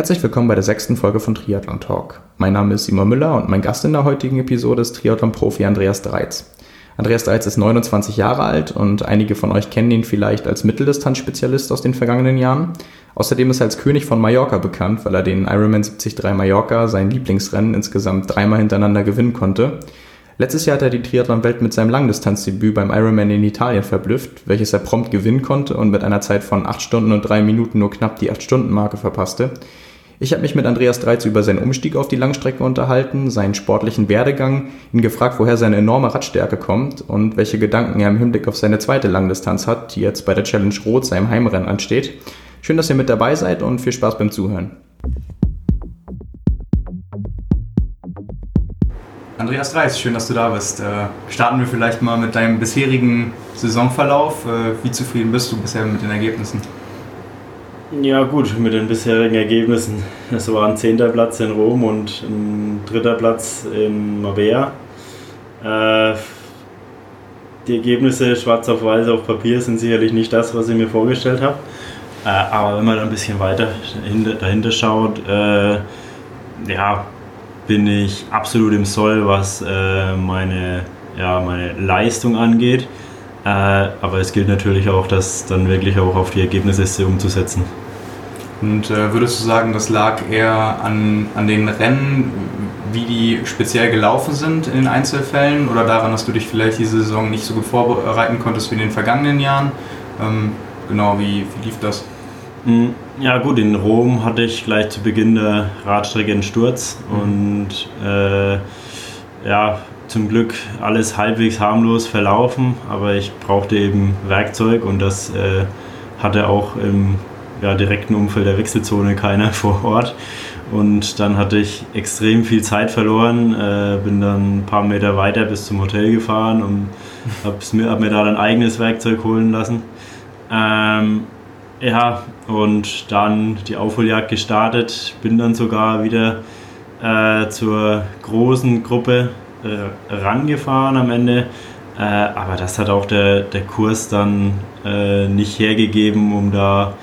Herzlich willkommen bei der sechsten Folge von Triathlon Talk. Mein Name ist Simon Müller und mein Gast in der heutigen Episode ist Triathlon-Profi Andreas Dreiz. Andreas Dreiz ist 29 Jahre alt und einige von euch kennen ihn vielleicht als Mitteldistanzspezialist aus den vergangenen Jahren. Außerdem ist er als König von Mallorca bekannt, weil er den Ironman 73 Mallorca, sein Lieblingsrennen, insgesamt dreimal hintereinander gewinnen konnte. Letztes Jahr hat er die Triathlon-Welt mit seinem Langdistanzdebüt beim Ironman in Italien verblüfft, welches er prompt gewinnen konnte und mit einer Zeit von 8 Stunden und 3 Minuten nur knapp die 8-Stunden-Marke verpasste. Ich habe mich mit Andreas Dreiz über seinen Umstieg auf die Langstrecke unterhalten, seinen sportlichen Werdegang, ihn gefragt, woher seine enorme Radstärke kommt und welche Gedanken er im Hinblick auf seine zweite Langdistanz hat, die jetzt bei der Challenge Rot, seinem Heimrennen, ansteht. Schön, dass ihr mit dabei seid und viel Spaß beim Zuhören. Andreas Reis, schön, dass du da bist. Äh, starten wir vielleicht mal mit deinem bisherigen Saisonverlauf. Äh, wie zufrieden bist du bisher mit den Ergebnissen? Ja gut, mit den bisherigen Ergebnissen. Es war ein zehnter Platz in Rom und ein dritter Platz in Marbella. Äh, die Ergebnisse schwarz auf weiß auf Papier sind sicherlich nicht das, was ich mir vorgestellt habe. Äh, aber wenn man da ein bisschen weiter dahinter schaut, äh, ja, bin ich absolut im Soll, was äh, meine, ja, meine Leistung angeht. Äh, aber es gilt natürlich auch, das dann wirklich auch auf die Ergebnisse umzusetzen. Und äh, würdest du sagen, das lag eher an, an den Rennen, wie die speziell gelaufen sind in den Einzelfällen oder daran, dass du dich vielleicht diese Saison nicht so gut vorbereiten konntest wie in den vergangenen Jahren? Ähm, genau, wie, wie lief das? Hm, ja gut, in Rom hatte ich gleich zu Beginn der Radstrecke einen Sturz mhm. und äh, ja, zum Glück alles halbwegs harmlos verlaufen, aber ich brauchte eben Werkzeug und das äh, hatte auch im ja, direkten Umfeld der Wechselzone keiner vor Ort. Und dann hatte ich extrem viel Zeit verloren, äh, bin dann ein paar Meter weiter bis zum Hotel gefahren und habe mir, hab mir da ein eigenes Werkzeug holen lassen. Ähm, ja, und dann die Aufholjagd gestartet, bin dann sogar wieder äh, zur großen Gruppe äh, rangefahren am Ende. Äh, aber das hat auch der, der Kurs dann äh, nicht hergegeben, um da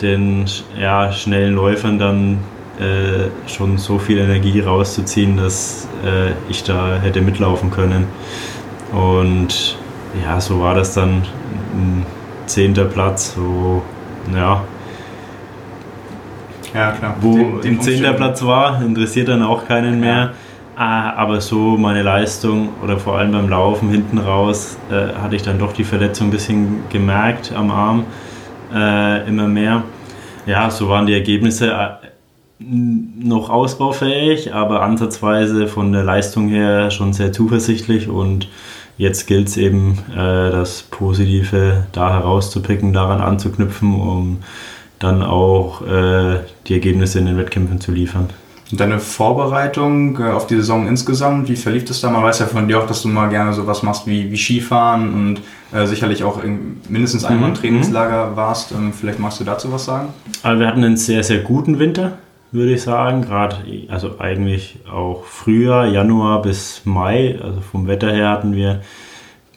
den ja, schnellen Läufern dann äh, schon so viel Energie rauszuziehen, dass äh, ich da hätte mitlaufen können. Und ja, so war das dann ein zehnter Platz, so ja. Ja, klar. Wo den, den ein zehnter Platz war, interessiert dann auch keinen mehr. Ah, aber so meine Leistung oder vor allem beim Laufen hinten raus äh, hatte ich dann doch die Verletzung ein bisschen gemerkt am Arm äh, immer mehr. Ja, so waren die Ergebnisse äh, noch ausbaufähig, aber ansatzweise von der Leistung her schon sehr zuversichtlich und Jetzt gilt es eben, äh, das Positive da herauszupicken, daran anzuknüpfen, um dann auch äh, die Ergebnisse in den Wettkämpfen zu liefern. Und deine Vorbereitung äh, auf die Saison insgesamt, wie verlief das da? Man weiß ja von dir auch, dass du mal gerne sowas machst wie, wie Skifahren und äh, sicherlich auch in, mindestens einmal im mhm. Trainingslager warst. Ähm, vielleicht magst du dazu was sagen? Also wir hatten einen sehr, sehr guten Winter würde ich sagen. Gerade, also eigentlich auch Frühjahr, Januar bis Mai. Also vom Wetter her hatten wir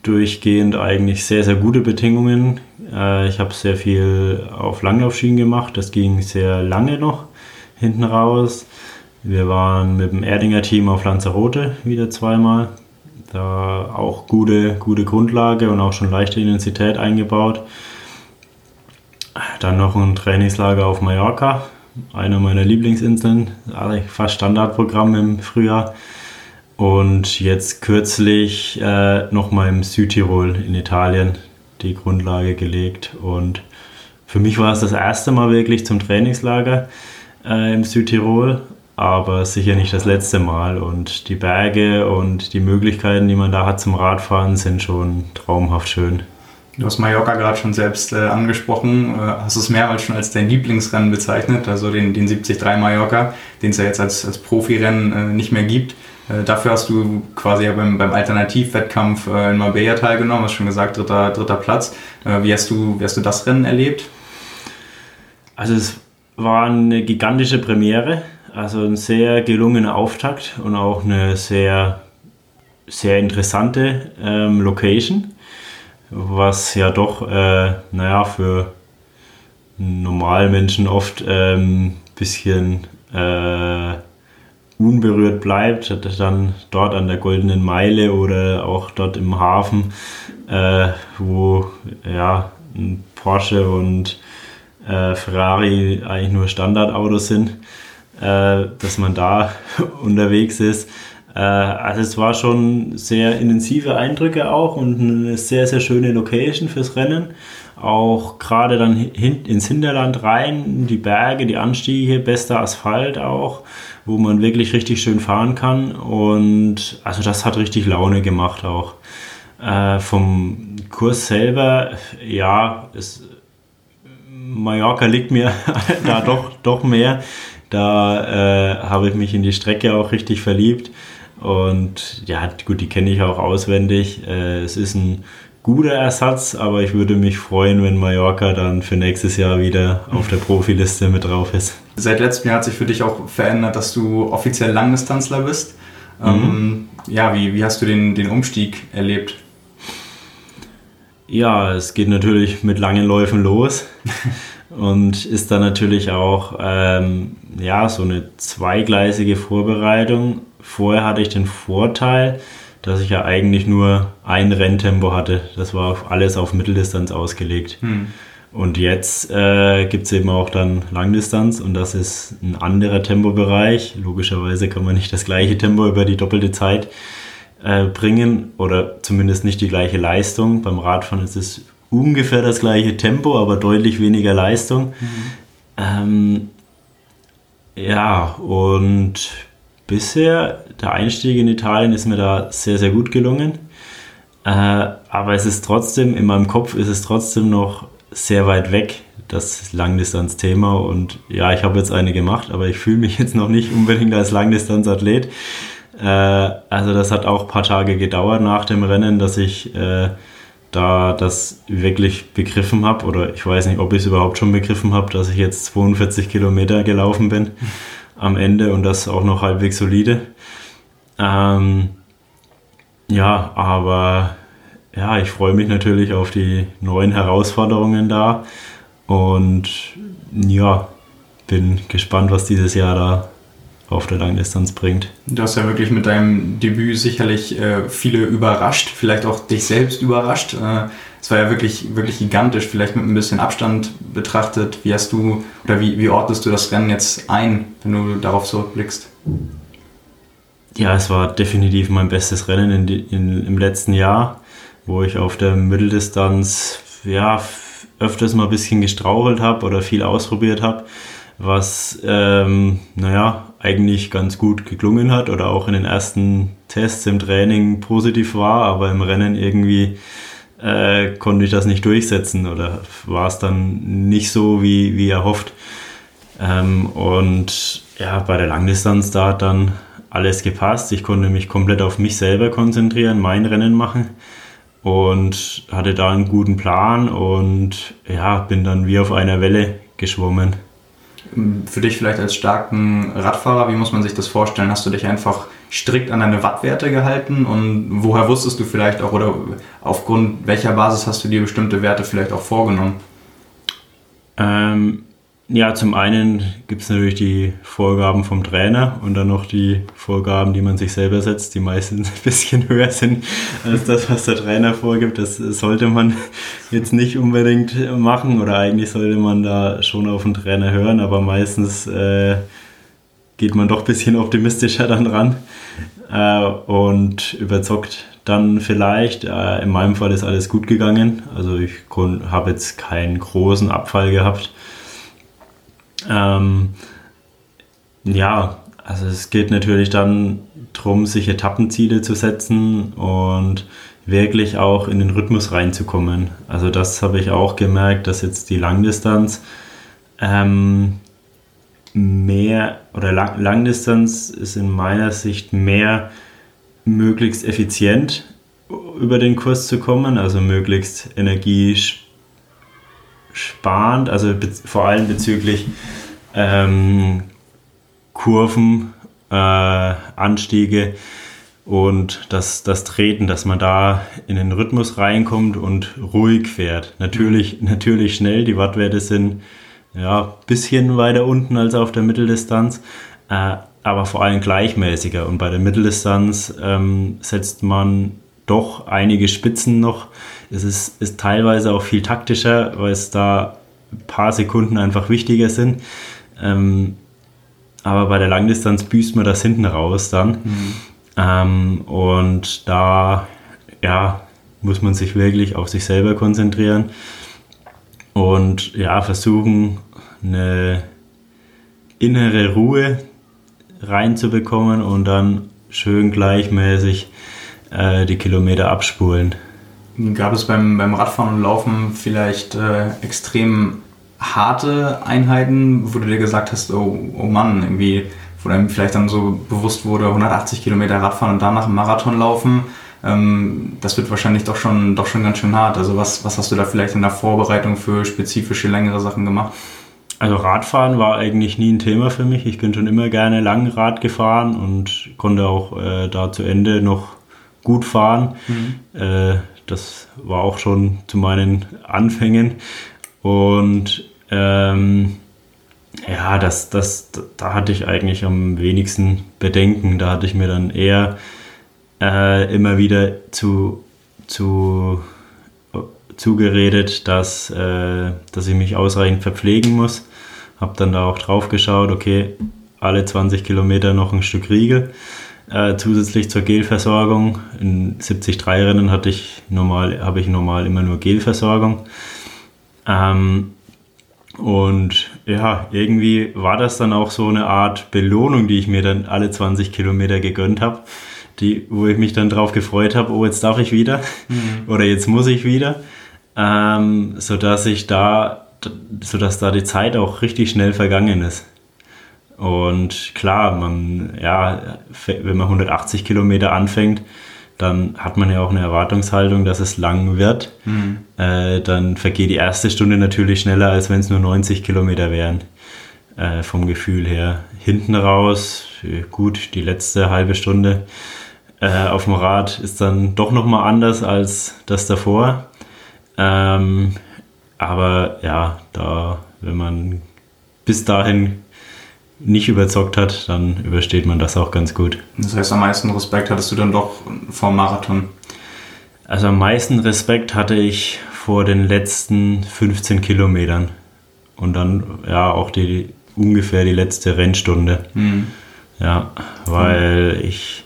durchgehend eigentlich sehr, sehr gute Bedingungen. Äh, ich habe sehr viel auf Langlaufschienen gemacht. Das ging sehr lange noch hinten raus. Wir waren mit dem Erdinger Team auf Lanzarote wieder zweimal. Da auch gute, gute Grundlage und auch schon leichte Intensität eingebaut. Dann noch ein Trainingslager auf Mallorca eine meiner Lieblingsinseln, fast Standardprogramm im Frühjahr. Und jetzt kürzlich äh, nochmal im Südtirol in Italien die Grundlage gelegt. Und für mich war es das erste Mal wirklich zum Trainingslager äh, im Südtirol, aber sicher nicht das letzte Mal. Und die Berge und die Möglichkeiten, die man da hat zum Radfahren, sind schon traumhaft schön. Du hast Mallorca gerade schon selbst äh, angesprochen, äh, hast es mehrmals schon als dein Lieblingsrennen bezeichnet, also den, den 73 Mallorca, den es ja jetzt als, als Profirennen äh, nicht mehr gibt. Äh, dafür hast du quasi ja beim, beim Alternativwettkampf äh, in Marbella teilgenommen, hast schon gesagt, dritter, dritter Platz. Äh, wie, hast du, wie hast du das Rennen erlebt? Also es war eine gigantische Premiere, also ein sehr gelungener Auftakt und auch eine sehr, sehr interessante ähm, Location was ja doch, äh, naja, für Normalmenschen oft ein ähm, bisschen äh, unberührt bleibt, dann dort an der Goldenen Meile oder auch dort im Hafen, äh, wo ja, Porsche und äh, Ferrari eigentlich nur Standardautos sind, äh, dass man da unterwegs ist. Äh, also es war schon sehr intensive Eindrücke auch und eine sehr, sehr schöne Location fürs Rennen. Auch gerade dann hin, ins Hinterland rein, die Berge, die Anstiege, bester Asphalt auch, wo man wirklich richtig schön fahren kann. Und also das hat richtig Laune gemacht auch. Äh, vom Kurs selber, ja, es, Mallorca liegt mir da doch, doch mehr. Da äh, habe ich mich in die Strecke auch richtig verliebt. Und ja, gut, die kenne ich auch auswendig. Äh, es ist ein guter Ersatz, aber ich würde mich freuen, wenn Mallorca dann für nächstes Jahr wieder auf der Profiliste mit drauf ist. Seit letztem Jahr hat sich für dich auch verändert, dass du offiziell Langdistanzler bist. Mhm. Ähm, ja, wie, wie hast du den, den Umstieg erlebt? Ja, es geht natürlich mit langen Läufen los und ist dann natürlich auch ähm, ja, so eine zweigleisige Vorbereitung. Vorher hatte ich den Vorteil, dass ich ja eigentlich nur ein Renntempo hatte. Das war auf alles auf Mitteldistanz ausgelegt. Hm. Und jetzt äh, gibt es eben auch dann Langdistanz und das ist ein anderer Tempobereich. Logischerweise kann man nicht das gleiche Tempo über die doppelte Zeit äh, bringen oder zumindest nicht die gleiche Leistung. Beim Radfahren ist es ungefähr das gleiche Tempo, aber deutlich weniger Leistung. Mhm. Ähm, ja, und bisher, der Einstieg in Italien ist mir da sehr, sehr gut gelungen. Äh, aber es ist trotzdem, in meinem Kopf ist es trotzdem noch sehr weit weg, das Langdistanzthema. Und ja, ich habe jetzt eine gemacht, aber ich fühle mich jetzt noch nicht unbedingt als Langdistanzathlet. Äh, also das hat auch ein paar Tage gedauert nach dem Rennen, dass ich äh, da das wirklich begriffen habe. Oder ich weiß nicht, ob ich es überhaupt schon begriffen habe, dass ich jetzt 42 Kilometer gelaufen bin am Ende und das auch noch halbwegs solide. Ähm, ja, aber ja, ich freue mich natürlich auf die neuen Herausforderungen da und ja, bin gespannt, was dieses Jahr da auf der Langdistanz bringt. Du hast ja wirklich mit deinem Debüt sicherlich äh, viele überrascht, vielleicht auch dich selbst überrascht. Äh, es war ja wirklich, wirklich gigantisch, vielleicht mit ein bisschen Abstand betrachtet. Wie hast du oder wie, wie ordnest du das Rennen jetzt ein, wenn du darauf zurückblickst? Ja, es war definitiv mein bestes Rennen in, in, im letzten Jahr, wo ich auf der Mitteldistanz ja, öfters mal ein bisschen gestrauchelt habe oder viel ausprobiert habe was, ähm, naja, eigentlich ganz gut geklungen hat oder auch in den ersten Tests im Training positiv war, aber im Rennen irgendwie äh, konnte ich das nicht durchsetzen oder war es dann nicht so, wie, wie erhofft. Ähm, und ja, bei der Langdistanz, da hat dann alles gepasst. Ich konnte mich komplett auf mich selber konzentrieren, mein Rennen machen und hatte da einen guten Plan und ja, bin dann wie auf einer Welle geschwommen. Für dich vielleicht als starken Radfahrer, wie muss man sich das vorstellen? Hast du dich einfach strikt an deine Wattwerte gehalten und woher wusstest du vielleicht auch oder aufgrund welcher Basis hast du dir bestimmte Werte vielleicht auch vorgenommen? Ähm, ja, zum einen gibt es natürlich die Vorgaben vom Trainer und dann noch die Vorgaben, die man sich selber setzt, die meistens ein bisschen höher sind als das, was der Trainer vorgibt. Das sollte man jetzt nicht unbedingt machen oder eigentlich sollte man da schon auf den Trainer hören, aber meistens äh, geht man doch ein bisschen optimistischer dann ran äh, und überzockt dann vielleicht. Äh, in meinem Fall ist alles gut gegangen, also ich habe jetzt keinen großen Abfall gehabt ähm, ja, also es geht natürlich dann darum, sich Etappenziele zu setzen und wirklich auch in den Rhythmus reinzukommen. Also das habe ich auch gemerkt, dass jetzt die Langdistanz ähm, mehr oder Lang Langdistanz ist in meiner Sicht mehr möglichst effizient über den Kurs zu kommen, also möglichst energiesparend sparend, also vor allem bezüglich ähm, Kurven, äh, Anstiege und das, das Treten, dass man da in den Rhythmus reinkommt und ruhig fährt. Natürlich, natürlich schnell, die Wattwerte sind ja, bisschen weiter unten als auf der Mitteldistanz, äh, aber vor allem gleichmäßiger. Und bei der Mitteldistanz ähm, setzt man doch einige Spitzen noch. Es ist, ist teilweise auch viel taktischer, weil es da ein paar Sekunden einfach wichtiger sind. Ähm, aber bei der Langdistanz büßt man das hinten raus dann. Mhm. Ähm, und da ja, muss man sich wirklich auf sich selber konzentrieren und ja, versuchen, eine innere Ruhe reinzubekommen und dann schön gleichmäßig äh, die Kilometer abspulen. Gab es beim, beim Radfahren und Laufen vielleicht äh, extrem harte Einheiten, wo du dir gesagt hast, oh, oh Mann, irgendwie, wo einem vielleicht dann so bewusst wurde, 180 Kilometer Radfahren und danach einen Marathon laufen, ähm, das wird wahrscheinlich doch schon, doch schon ganz schön hart. Also was, was hast du da vielleicht in der Vorbereitung für spezifische, längere Sachen gemacht? Also Radfahren war eigentlich nie ein Thema für mich. Ich bin schon immer gerne Langrad gefahren und konnte auch äh, da zu Ende noch gut fahren. Mhm. Äh, das war auch schon zu meinen Anfängen. Und ähm, ja, das, das, da hatte ich eigentlich am wenigsten Bedenken. Da hatte ich mir dann eher äh, immer wieder zu, zu, zugeredet, dass, äh, dass ich mich ausreichend verpflegen muss. Habe dann da auch drauf geschaut, okay, alle 20 Kilometer noch ein Stück Riegel. Äh, zusätzlich zur Gelversorgung. In 73 Rennen hatte ich normal, habe ich normal immer nur Gelversorgung. Ähm, und ja, irgendwie war das dann auch so eine Art Belohnung, die ich mir dann alle 20 Kilometer gegönnt habe die, wo ich mich dann drauf gefreut habe, oh, jetzt darf ich wieder mhm. oder jetzt muss ich wieder, ähm, sodass ich da, sodass da die Zeit auch richtig schnell vergangen ist. Und klar, man, ja, wenn man 180 Kilometer anfängt, dann hat man ja auch eine Erwartungshaltung, dass es lang wird. Mhm. Äh, dann vergeht die erste Stunde natürlich schneller, als wenn es nur 90 Kilometer wären. Äh, vom Gefühl her. Hinten raus, gut, die letzte halbe Stunde äh, auf dem Rad ist dann doch nochmal anders als das davor. Ähm, aber ja, da, wenn man bis dahin nicht überzockt hat, dann übersteht man das auch ganz gut. Das heißt, am meisten Respekt hattest du dann doch vor Marathon? Also am meisten Respekt hatte ich vor den letzten 15 Kilometern und dann ja auch die ungefähr die letzte Rennstunde. Mhm. Ja, weil ich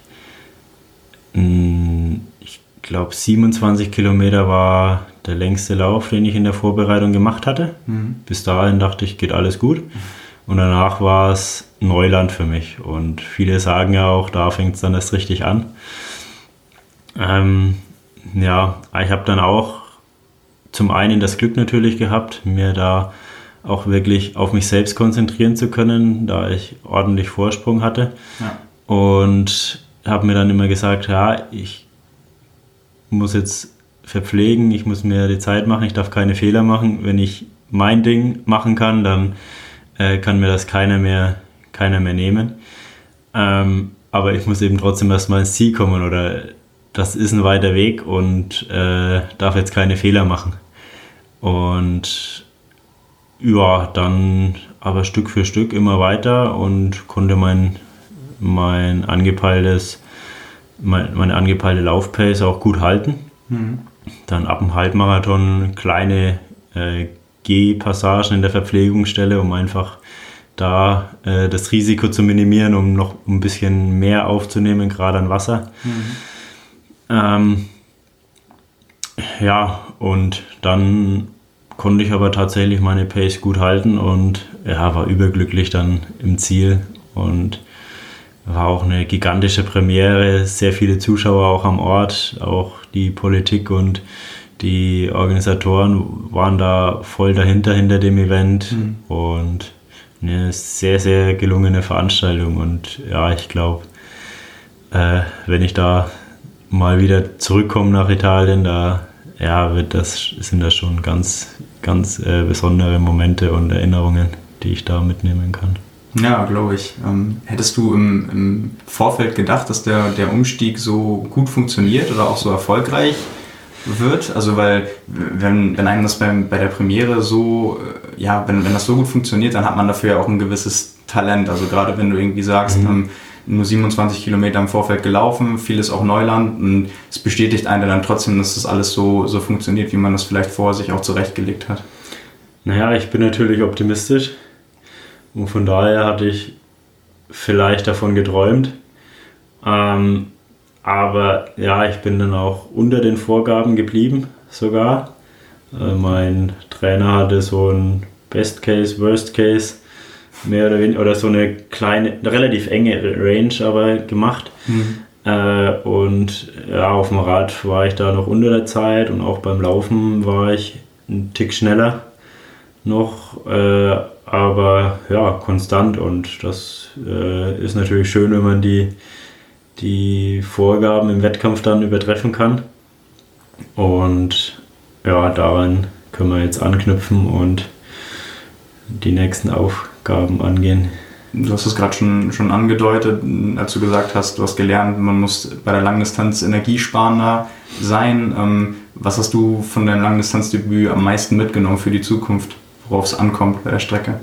ich glaube, 27 Kilometer war der längste Lauf, den ich in der Vorbereitung gemacht hatte. Mhm. Bis dahin dachte ich, geht alles gut. Und danach war es Neuland für mich. Und viele sagen ja auch, da fängt es dann erst richtig an. Ähm, ja, ich habe dann auch zum einen das Glück natürlich gehabt, mir da auch wirklich auf mich selbst konzentrieren zu können, da ich ordentlich Vorsprung hatte. Ja. Und habe mir dann immer gesagt, ja, ich muss jetzt verpflegen, ich muss mir die Zeit machen, ich darf keine Fehler machen. Wenn ich mein Ding machen kann, dann äh, kann mir das keiner mehr, keiner mehr nehmen. Ähm, aber ich muss eben trotzdem erstmal ins Ziel kommen oder das ist ein weiter Weg und äh, darf jetzt keine Fehler machen. Und ja, dann aber Stück für Stück immer weiter und konnte mein mein angepeiltes, mein, meine angepeilte Laufpace auch gut halten. Mhm. Dann ab dem Halbmarathon kleine äh, Gehpassagen in der Verpflegungsstelle, um einfach da äh, das Risiko zu minimieren, um noch ein bisschen mehr aufzunehmen, gerade an Wasser. Mhm. Ähm, ja, und dann konnte ich aber tatsächlich meine Pace gut halten und ja, war überglücklich dann im Ziel und war auch eine gigantische Premiere, sehr viele Zuschauer auch am Ort, auch die Politik und die Organisatoren waren da voll dahinter hinter dem Event mhm. und eine sehr, sehr gelungene Veranstaltung und ja, ich glaube, äh, wenn ich da mal wieder zurückkomme nach Italien, da ja, wird das, sind das schon ganz, ganz äh, besondere Momente und Erinnerungen, die ich da mitnehmen kann. Ja, glaube ich. Ähm, hättest du im, im, Vorfeld gedacht, dass der, der Umstieg so gut funktioniert oder auch so erfolgreich wird? Also weil wenn, wenn einem das bei, bei der Premiere so, äh, ja, wenn, wenn das so gut funktioniert, dann hat man dafür ja auch ein gewisses Talent. Also gerade wenn du irgendwie sagst, mhm. ähm, nur 27 Kilometer im Vorfeld gelaufen, vieles auch Neuland und es bestätigt einen dann trotzdem, dass das alles so, so funktioniert, wie man das vielleicht vorher sich auch zurechtgelegt hat. Naja, ich bin natürlich optimistisch und von daher hatte ich vielleicht davon geträumt. Ähm, aber ja, ich bin dann auch unter den Vorgaben geblieben sogar. Äh, mein Trainer hatte so ein Best Case, Worst Case mehr oder weniger, oder so eine kleine, relativ enge Range aber gemacht. Mhm. Äh, und ja, auf dem Rad war ich da noch unter der Zeit und auch beim Laufen war ich einen Tick schneller noch, äh, aber ja, konstant und das äh, ist natürlich schön, wenn man die, die Vorgaben im Wettkampf dann übertreffen kann. Und ja, daran können wir jetzt anknüpfen und die nächsten Aufgaben angehen. Du hast es gerade schon, schon angedeutet, als du gesagt hast, du hast gelernt, man muss bei der Langdistanz energiesparender sein. Ähm, was hast du von deinem Langdistanzdebüt am meisten mitgenommen für die Zukunft, worauf es ankommt bei der Strecke?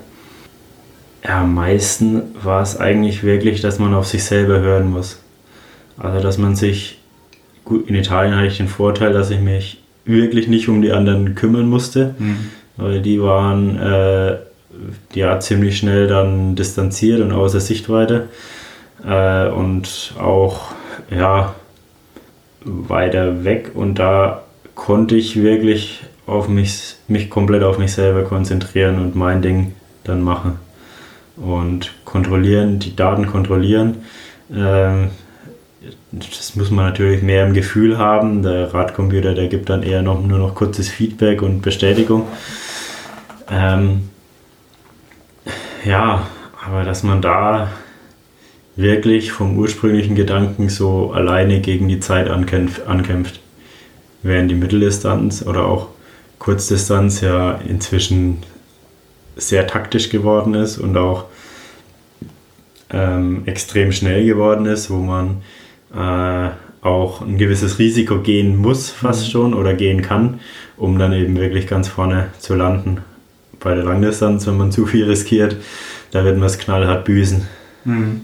Ja, am meisten war es eigentlich wirklich, dass man auf sich selber hören muss. Also, dass man sich, gut, in Italien hatte ich den Vorteil, dass ich mich wirklich nicht um die anderen kümmern musste, mhm. weil die waren äh, ja ziemlich schnell dann distanziert und außer Sichtweite äh, und auch ja weiter weg und da konnte ich wirklich auf mich, mich komplett auf mich selber konzentrieren und mein Ding dann machen und kontrollieren, die Daten kontrollieren. Ähm, das muss man natürlich mehr im Gefühl haben. Der Radcomputer, der gibt dann eher noch, nur noch kurzes Feedback und Bestätigung. Ähm, ja, aber dass man da wirklich vom ursprünglichen Gedanken so alleine gegen die Zeit ankämpft, ankämpft. während die Mitteldistanz oder auch Kurzdistanz ja inzwischen sehr taktisch geworden ist und auch ähm, extrem schnell geworden ist, wo man äh, auch ein gewisses Risiko gehen muss, fast mhm. schon, oder gehen kann, um dann eben wirklich ganz vorne zu landen. Bei der Langdistanz, wenn man zu viel riskiert, da wird man es knallhart büßen. Mhm.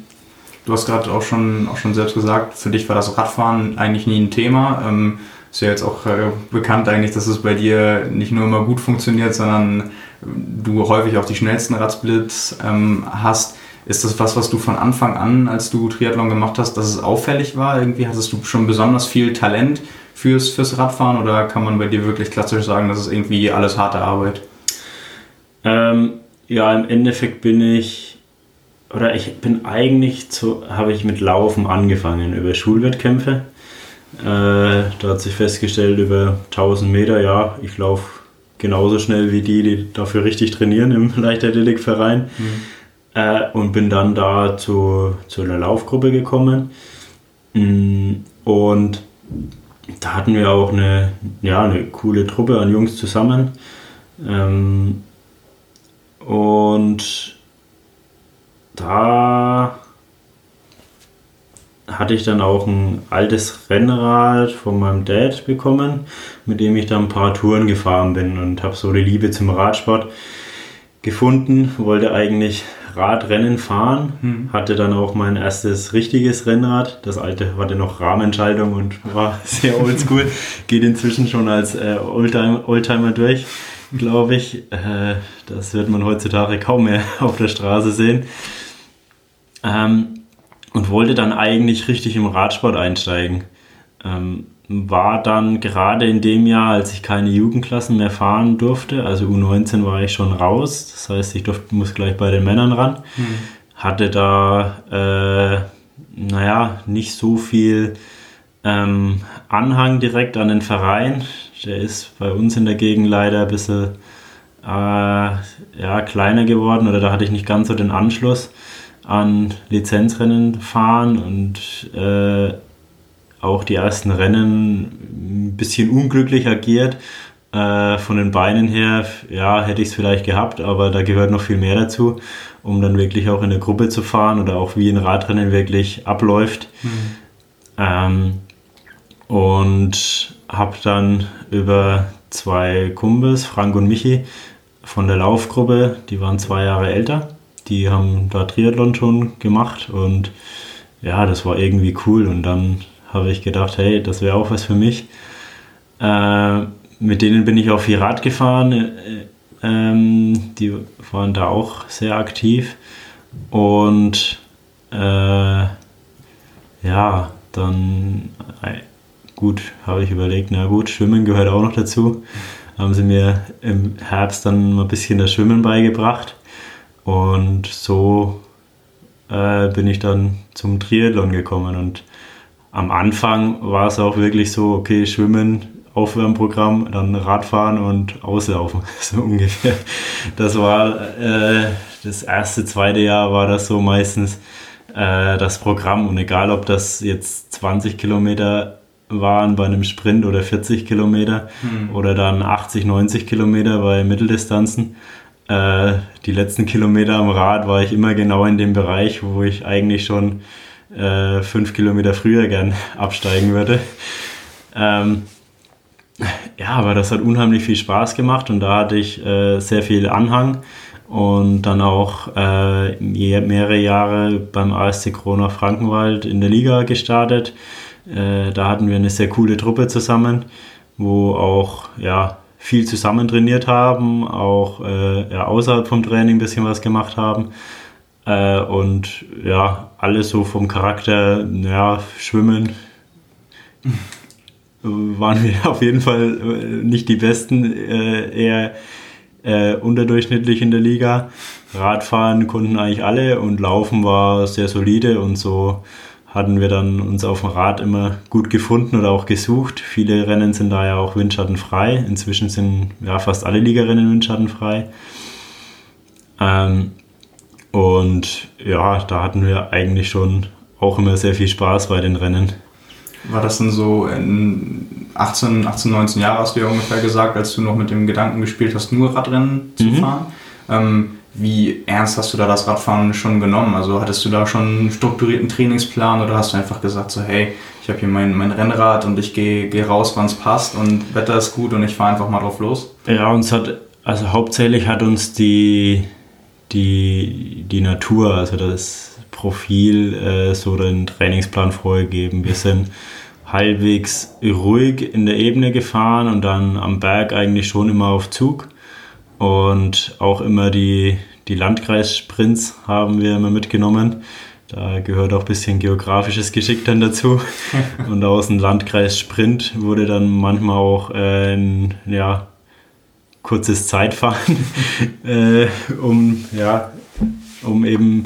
Du hast gerade auch schon, auch schon selbst gesagt, für dich war das Radfahren eigentlich nie ein Thema. Ähm, ist ja jetzt auch äh, bekannt eigentlich, dass es bei dir nicht nur immer gut funktioniert, sondern du häufig auch die schnellsten Radsplits ähm, hast. Ist das was, was du von Anfang an, als du Triathlon gemacht hast, dass es auffällig war? Irgendwie hattest du schon besonders viel Talent fürs, fürs Radfahren oder kann man bei dir wirklich klassisch sagen, dass es irgendwie alles harte Arbeit? Ähm, ja, im Endeffekt bin ich, oder ich bin eigentlich zu, habe ich mit Laufen angefangen über Schulwettkämpfe. Äh, da hat sich festgestellt, über 1000 Meter, ja, ich laufe genauso schnell wie die, die dafür richtig trainieren im Leichtathletikverein. Mhm. Äh, und bin dann da zu, zu einer Laufgruppe gekommen. Mm, und da hatten wir auch eine, ja, eine coole Truppe an Jungs zusammen. Ähm, und da hatte ich dann auch ein altes Rennrad von meinem Dad bekommen, mit dem ich dann ein paar Touren gefahren bin und habe so die Liebe zum Radsport gefunden, wollte eigentlich Radrennen fahren, hm. hatte dann auch mein erstes richtiges Rennrad. Das alte hatte noch Rahmenschaltung und war sehr oldschool. Geht inzwischen schon als äh, Oldtimer, Oldtimer durch, glaube ich. Äh, das wird man heutzutage kaum mehr auf der Straße sehen. Ähm, und wollte dann eigentlich richtig im Radsport einsteigen. Ähm, war dann gerade in dem Jahr, als ich keine Jugendklassen mehr fahren durfte, also U19 war ich schon raus, das heißt, ich durfte, muss gleich bei den Männern ran, mhm. hatte da, äh, naja, nicht so viel ähm, Anhang direkt an den Verein. Der ist bei uns in der Gegend leider ein bisschen äh, ja, kleiner geworden oder da hatte ich nicht ganz so den Anschluss an Lizenzrennen fahren und äh, auch die ersten Rennen ein bisschen unglücklich agiert. Äh, von den Beinen her, ja, hätte ich es vielleicht gehabt, aber da gehört noch viel mehr dazu, um dann wirklich auch in der Gruppe zu fahren oder auch wie ein Radrennen wirklich abläuft. Mhm. Ähm, und habe dann über zwei Kumpels, Frank und Michi, von der Laufgruppe, die waren zwei Jahre älter, die haben da Triathlon schon gemacht und ja, das war irgendwie cool und dann habe ich gedacht, hey, das wäre auch was für mich. Äh, mit denen bin ich auch viel Rad gefahren, äh, ähm, die waren da auch sehr aktiv und äh, ja, dann äh, gut, habe ich überlegt, na gut, Schwimmen gehört auch noch dazu. Haben sie mir im Herbst dann mal ein bisschen das Schwimmen beigebracht. Und so äh, bin ich dann zum Triathlon gekommen. Und am Anfang war es auch wirklich so, okay, Schwimmen, Aufwärmprogramm, dann Radfahren und Auslaufen, so ungefähr. Das war äh, das erste, zweite Jahr war das so meistens äh, das Programm. Und egal, ob das jetzt 20 Kilometer waren bei einem Sprint oder 40 Kilometer mhm. oder dann 80, 90 Kilometer bei Mitteldistanzen. Äh, die letzten Kilometer am Rad war ich immer genau in dem Bereich, wo ich eigentlich schon äh, fünf Kilometer früher gern absteigen würde. Ähm, ja, aber das hat unheimlich viel Spaß gemacht und da hatte ich äh, sehr viel Anhang und dann auch äh, mehrere Jahre beim ASC Corona Frankenwald in der Liga gestartet äh, da hatten wir eine sehr coole Truppe zusammen, wo auch ja, viel zusammen trainiert haben, auch äh, ja, außerhalb vom Training ein bisschen was gemacht haben. Äh, und ja, alles so vom Charakter, ja, Schwimmen waren wir auf jeden Fall äh, nicht die Besten, äh, eher äh, unterdurchschnittlich in der Liga. Radfahren konnten eigentlich alle und Laufen war sehr solide und so hatten wir dann uns auf dem Rad immer gut gefunden oder auch gesucht. Viele Rennen sind da ja auch windschattenfrei. Inzwischen sind ja fast alle Ligarennen windschattenfrei. Ähm, und ja, da hatten wir eigentlich schon auch immer sehr viel Spaß bei den Rennen. War das dann so in 18, 18 19 Jahre hast du ja ungefähr gesagt, als du noch mit dem Gedanken gespielt hast, nur Radrennen zu mhm. fahren? Ähm, wie ernst hast du da das Radfahren schon genommen? Also hattest du da schon einen strukturierten Trainingsplan oder hast du einfach gesagt, so hey, ich habe hier mein, mein Rennrad und ich gehe geh raus, wann es passt und Wetter ist gut und ich fahre einfach mal drauf los? Ja, uns hat, also hauptsächlich hat uns die, die, die Natur, also das Profil, äh, so den Trainingsplan vorgegeben. Wir sind halbwegs ruhig in der Ebene gefahren und dann am Berg eigentlich schon immer auf Zug und auch immer die, die Landkreissprints haben wir immer mitgenommen. Da gehört auch ein bisschen geografisches Geschick dann dazu. Und aus dem Landkreis Sprint wurde dann manchmal auch äh, ein ja, kurzes Zeitfahren, äh, um, ja, um eben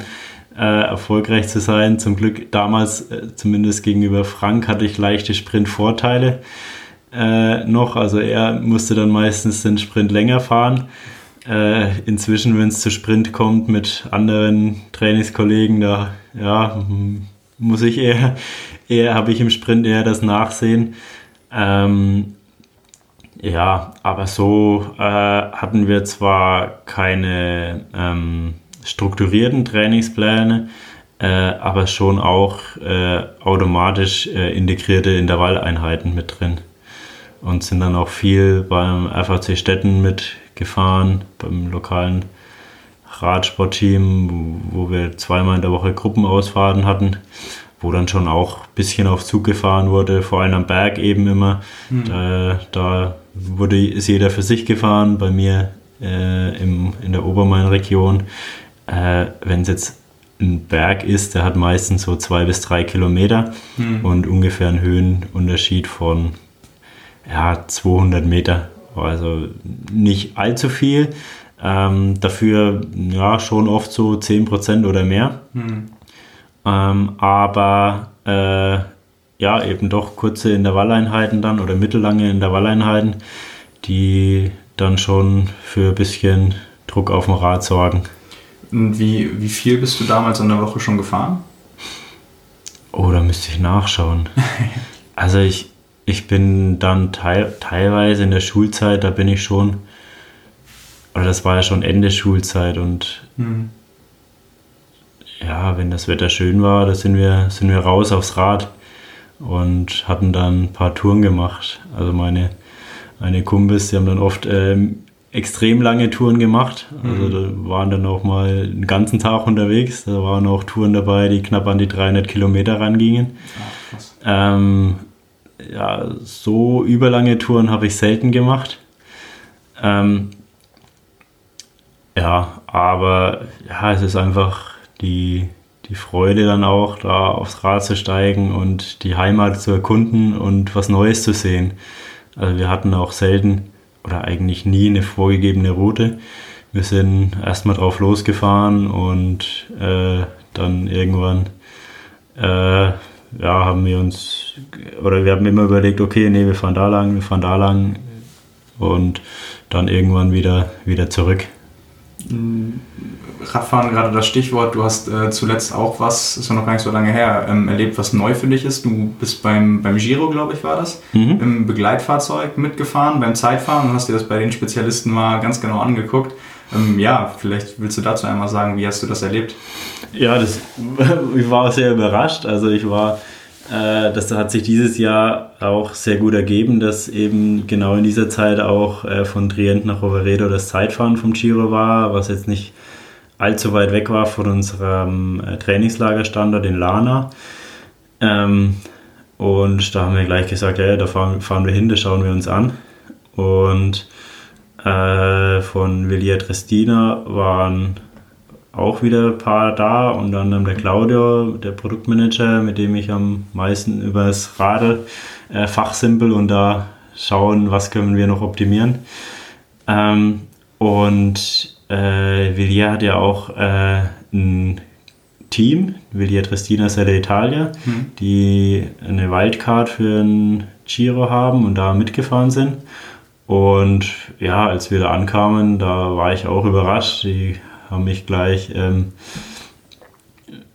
äh, erfolgreich zu sein. Zum Glück damals, äh, zumindest gegenüber Frank, hatte ich leichte Sprintvorteile äh, noch. Also er musste dann meistens den Sprint länger fahren. Äh, inzwischen, wenn es zu Sprint kommt mit anderen Trainingskollegen, da ja, muss ich eher, eher habe ich im Sprint eher das Nachsehen. Ähm, ja, aber so äh, hatten wir zwar keine ähm, strukturierten Trainingspläne, äh, aber schon auch äh, automatisch äh, integrierte Intervalleinheiten mit drin und sind dann auch viel beim FAC Städten mitgefahren, beim lokalen Radsportteam, wo wir zweimal in der Woche Gruppenausfahrten hatten, wo dann schon auch ein bisschen auf Zug gefahren wurde, vor allem am Berg eben immer. Mhm. Da, da, wurde ist jeder für sich gefahren, bei mir äh, im, in der Obermain-Region. Äh, Wenn es jetzt ein Berg ist, der hat meistens so zwei bis drei Kilometer mhm. und ungefähr einen Höhenunterschied von ja, 200 Meter, also nicht allzu viel. Ähm, dafür ja schon oft so 10% oder mehr. Mhm. Ähm, aber äh, ja, eben doch kurze Intervalleinheiten dann oder mittellange Intervalleinheiten, die dann schon für ein bisschen Druck auf dem Rad sorgen. Und wie, wie viel bist du damals in der Woche schon gefahren? Oh, da müsste ich nachschauen. also ich, ich bin dann teil, teilweise in der Schulzeit, da bin ich schon, oder das war ja schon Ende Schulzeit und mhm. ja, wenn das Wetter schön war, da sind wir, sind wir raus aufs Rad und hatten dann ein paar Touren gemacht. Also meine, meine Kumpels, die haben dann oft ähm, extrem lange Touren gemacht. Also mhm. da waren dann auch mal einen ganzen Tag unterwegs. Da waren auch Touren dabei, die knapp an die 300 Kilometer rangingen. Ach, ähm, ja, so überlange Touren habe ich selten gemacht. Ähm, ja, aber ja, es ist einfach die, die Freude dann auch, da aufs Rad zu steigen und die Heimat zu erkunden und was Neues zu sehen. Also wir hatten auch selten oder eigentlich nie eine vorgegebene Route. Wir sind erstmal drauf losgefahren und äh, dann irgendwann äh, ja, haben wir uns, oder wir haben immer überlegt, okay, nee, wir fahren da lang, wir fahren da lang und dann irgendwann wieder, wieder zurück. Radfahren, gerade das Stichwort, du hast äh, zuletzt auch was, ist ja noch gar nicht so lange her, ähm, erlebt, was neu für dich ist. Du bist beim, beim Giro, glaube ich, war das, mhm. im Begleitfahrzeug mitgefahren, beim Zeitfahren und hast dir das bei den Spezialisten mal ganz genau angeguckt. Ähm, ja, vielleicht willst du dazu einmal sagen, wie hast du das erlebt? Ja, das, ich war sehr überrascht. Also ich war, äh, das hat sich dieses Jahr auch sehr gut ergeben, dass eben genau in dieser Zeit auch äh, von Trient nach Roveredo das Zeitfahren vom Giro war, was jetzt nicht allzu weit weg war von unserem äh, Trainingslagerstandort in Lana. Ähm, und da haben wir gleich gesagt, ja, da fahren, fahren wir hin, das schauen wir uns an. Und äh, von Villiers Tristina waren auch wieder ein paar da und dann der Claudio, der Produktmanager, mit dem ich am meisten über das Radl äh, fachsimpel und da schauen, was können wir noch optimieren. Ähm, und äh, Villiers hat ja auch äh, ein Team, Villiers Tristina Sella Italia, mhm. die eine Wildcard für ein Giro haben und da mitgefahren sind. Und ja, als wir da ankamen, da war ich auch überrascht. Die haben mich gleich ähm,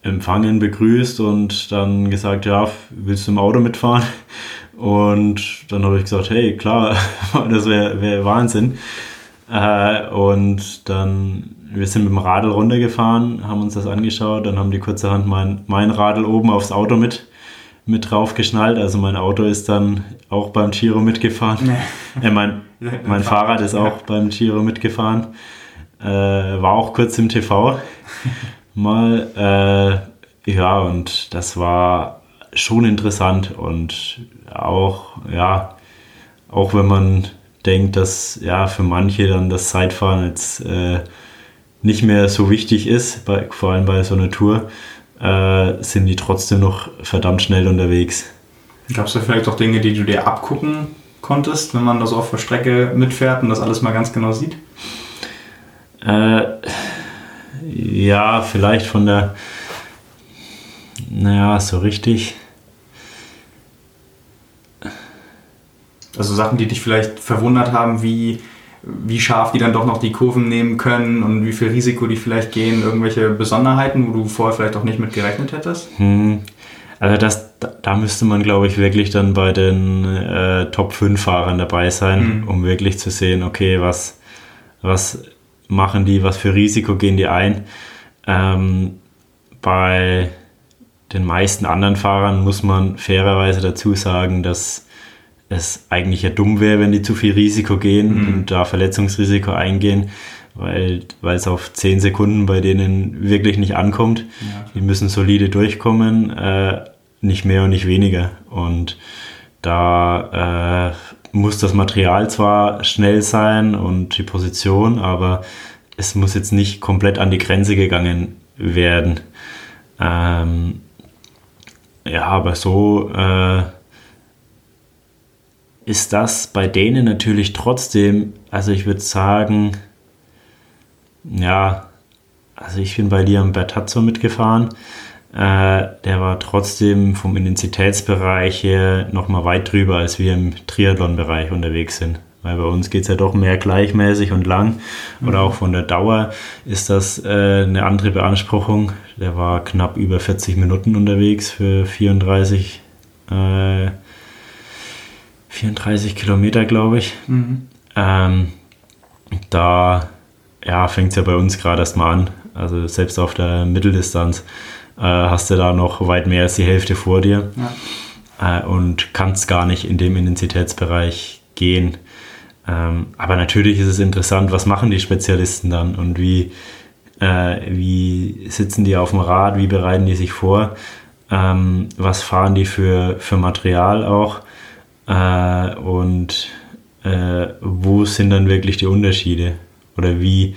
empfangen, begrüßt und dann gesagt, ja, willst du im Auto mitfahren? Und dann habe ich gesagt, hey, klar, das wäre wär Wahnsinn. Äh, und dann, wir sind mit dem Radl runtergefahren, haben uns das angeschaut, dann haben die kurzerhand mein, mein Radl oben aufs Auto mit mit drauf geschnallt. Also mein Auto ist dann auch beim Giro mitgefahren. Nee. Äh, mein, mein Fahrrad ist auch beim Giro mitgefahren. Äh, war auch kurz im TV mal. Äh, ja, und das war schon interessant und auch, ja, auch wenn man denkt, dass ja für manche dann das Zeitfahren jetzt äh, nicht mehr so wichtig ist, bei, vor allem bei so einer Tour, äh, sind die trotzdem noch verdammt schnell unterwegs. Gab es da vielleicht auch Dinge, die du dir abgucken konntest, wenn man das auf der Strecke mitfährt und das alles mal ganz genau sieht? Äh, ja, vielleicht von der, naja, so richtig. Also Sachen, die dich vielleicht verwundert haben, wie wie scharf die dann doch noch die Kurven nehmen können und wie viel Risiko die vielleicht gehen, irgendwelche Besonderheiten, wo du vorher vielleicht auch nicht mit gerechnet hättest? Hm. Also das, da müsste man, glaube ich, wirklich dann bei den äh, Top 5 Fahrern dabei sein, mhm. um wirklich zu sehen, okay, was, was machen die, was für Risiko gehen die ein. Ähm, bei den meisten anderen Fahrern muss man fairerweise dazu sagen, dass es eigentlich ja dumm wäre, wenn die zu viel Risiko gehen mhm. und da Verletzungsrisiko eingehen, weil, es auf 10 Sekunden bei denen wirklich nicht ankommt. Ja. Die müssen solide durchkommen, äh, nicht mehr und nicht weniger. Und da äh, muss das Material zwar schnell sein und die Position, aber es muss jetzt nicht komplett an die Grenze gegangen werden. Ähm, ja, aber so äh, ist das bei denen natürlich trotzdem, also ich würde sagen, ja, also ich bin bei Liam Bertazzo mitgefahren. Äh, der war trotzdem vom Intensitätsbereich her nochmal weit drüber, als wir im Triathlon-Bereich unterwegs sind. Weil bei uns geht es ja doch mehr gleichmäßig und lang. Oder auch von der Dauer ist das äh, eine andere Beanspruchung. Der war knapp über 40 Minuten unterwegs für 34 äh, 34 Kilometer, glaube ich. Mhm. Ähm, da ja, fängt es ja bei uns gerade erst mal an. Also selbst auf der Mitteldistanz äh, hast du da noch weit mehr als die Hälfte vor dir. Ja. äh, und kannst gar nicht in dem Intensitätsbereich gehen. Ähm, aber natürlich ist es interessant, was machen die Spezialisten dann und wie, äh, wie sitzen die auf dem Rad, wie bereiten die sich vor, ähm, was fahren die für, für Material auch äh, und äh, wo sind dann wirklich die Unterschiede oder wie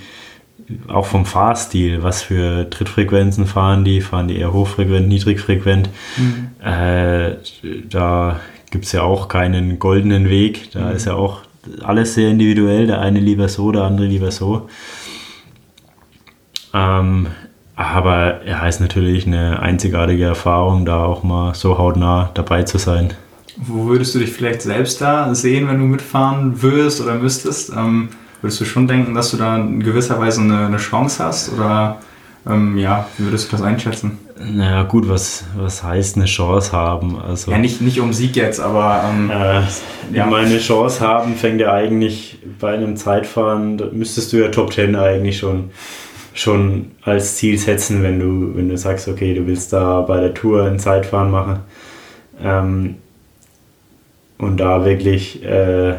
auch vom Fahrstil, was für Trittfrequenzen fahren die, fahren die eher hochfrequent, niedrigfrequent. Mhm. Äh, da gibt es ja auch keinen goldenen Weg, da mhm. ist ja auch alles sehr individuell, der eine lieber so, der andere lieber so. Ähm, aber ja, ist natürlich eine einzigartige Erfahrung, da auch mal so hautnah dabei zu sein. Wo würdest du dich vielleicht selbst da sehen, wenn du mitfahren würdest oder müsstest? Ähm, würdest du schon denken, dass du da in gewisser Weise eine, eine Chance hast? Oder ähm, ja, wie würdest du das einschätzen? Naja, gut, was, was heißt eine Chance haben? Also, ja, nicht, nicht um Sieg jetzt, aber. Ähm, äh, ja. Meine Chance haben fängt ja eigentlich bei einem Zeitfahren, da müsstest du ja Top 10 eigentlich schon, schon als Ziel setzen, wenn du, wenn du sagst, okay, du willst da bei der Tour ein Zeitfahren machen. Ähm, und da wirklich äh,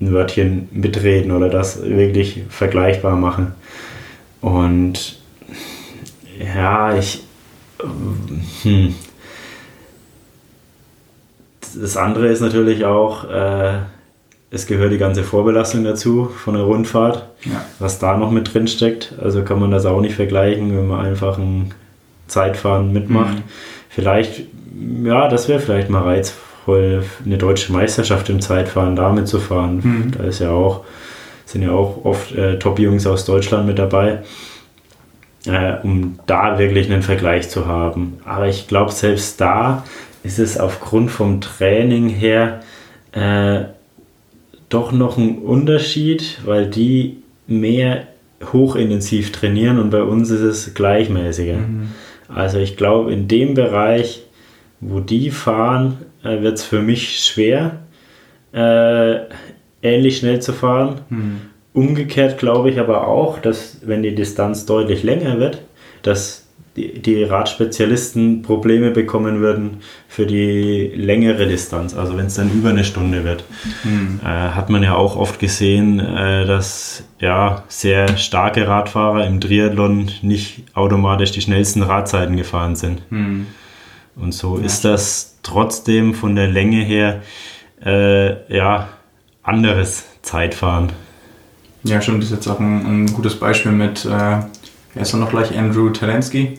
ein Wörtchen mitreden oder das wirklich vergleichbar machen. Und ja, ich. Hm. Das andere ist natürlich auch, äh, es gehört die ganze Vorbelastung dazu von der Rundfahrt, ja. was da noch mit drin steckt. Also kann man das auch nicht vergleichen, wenn man einfach ein Zeitfahren mitmacht. Mhm. Vielleicht, ja, das wäre vielleicht mal reizvoll, eine deutsche Meisterschaft im Zeitfahren damit zu fahren. Mhm. Da ist ja auch, sind ja auch oft äh, Top-Jungs aus Deutschland mit dabei äh, um da wirklich einen Vergleich zu haben. Aber ich glaube, selbst da ist es aufgrund vom Training her äh, doch noch ein Unterschied, weil die mehr hochintensiv trainieren und bei uns ist es gleichmäßiger. Mhm. Also ich glaube, in dem Bereich, wo die fahren, äh, wird es für mich schwer, äh, ähnlich schnell zu fahren. Mhm. Umgekehrt glaube ich aber auch, dass wenn die Distanz deutlich länger wird, dass die, die Radspezialisten Probleme bekommen würden für die längere Distanz, also wenn es dann über eine Stunde wird. Mhm. Äh, hat man ja auch oft gesehen, äh, dass ja, sehr starke Radfahrer im Triathlon nicht automatisch die schnellsten Radzeiten gefahren sind. Mhm. Und so ja. ist das trotzdem von der Länge her äh, ja, anderes Zeitfahren. Ja, stimmt, das ist jetzt auch ein, ein gutes Beispiel mit, äh, wer ist noch gleich, Andrew Talensky,